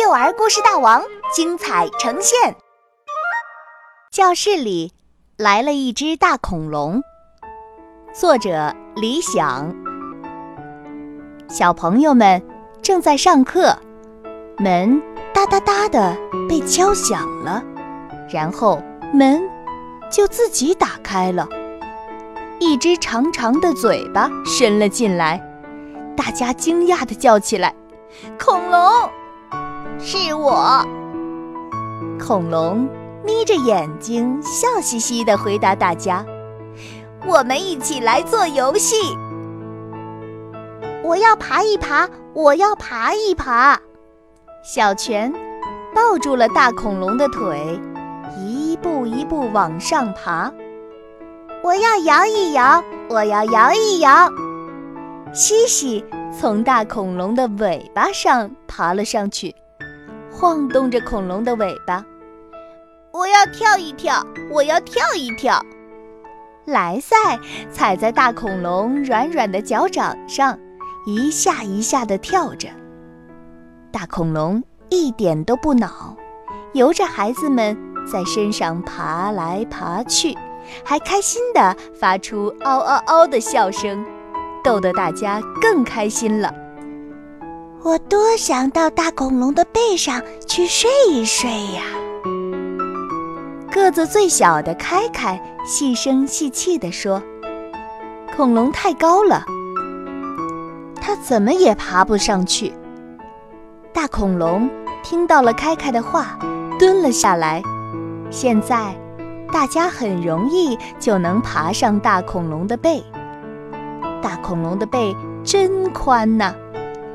幼儿故事大王精彩呈现。教室里来了一只大恐龙。作者李想。小朋友们正在上课，门哒哒哒的被敲响了，然后门就自己打开了，一只长长的嘴巴伸了进来，大家惊讶的叫起来：“恐龙！”是我。恐龙眯着眼睛，笑嘻嘻地回答大家：“我们一起来做游戏。我要爬一爬，我要爬一爬。”小泉抱住了大恐龙的腿，一步一步往上爬。我要摇一摇，我要摇一摇。西西从大恐龙的尾巴上爬了上去。晃动着恐龙的尾巴，我要跳一跳，我要跳一跳。莱赛踩在大恐龙软软的脚掌上，一下一下地跳着。大恐龙一点都不恼，由着孩子们在身上爬来爬去，还开心地发出嗷嗷嗷的笑声，逗得大家更开心了。我多想到大恐龙的背上去睡一睡呀！个子最小的开开细声细气地说：“恐龙太高了，它怎么也爬不上去。”大恐龙听到了开开的话，蹲了下来。现在，大家很容易就能爬上大恐龙的背。大恐龙的背真宽呐！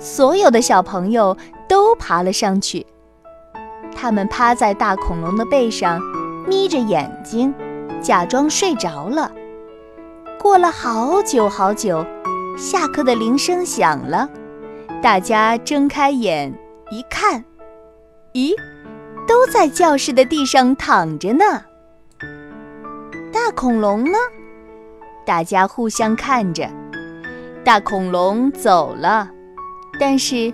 所有的小朋友都爬了上去，他们趴在大恐龙的背上，眯着眼睛，假装睡着了。过了好久好久，下课的铃声响了，大家睁开眼一看，咦，都在教室的地上躺着呢。大恐龙呢？大家互相看着，大恐龙走了。但是，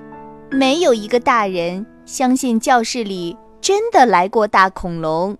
没有一个大人相信教室里真的来过大恐龙。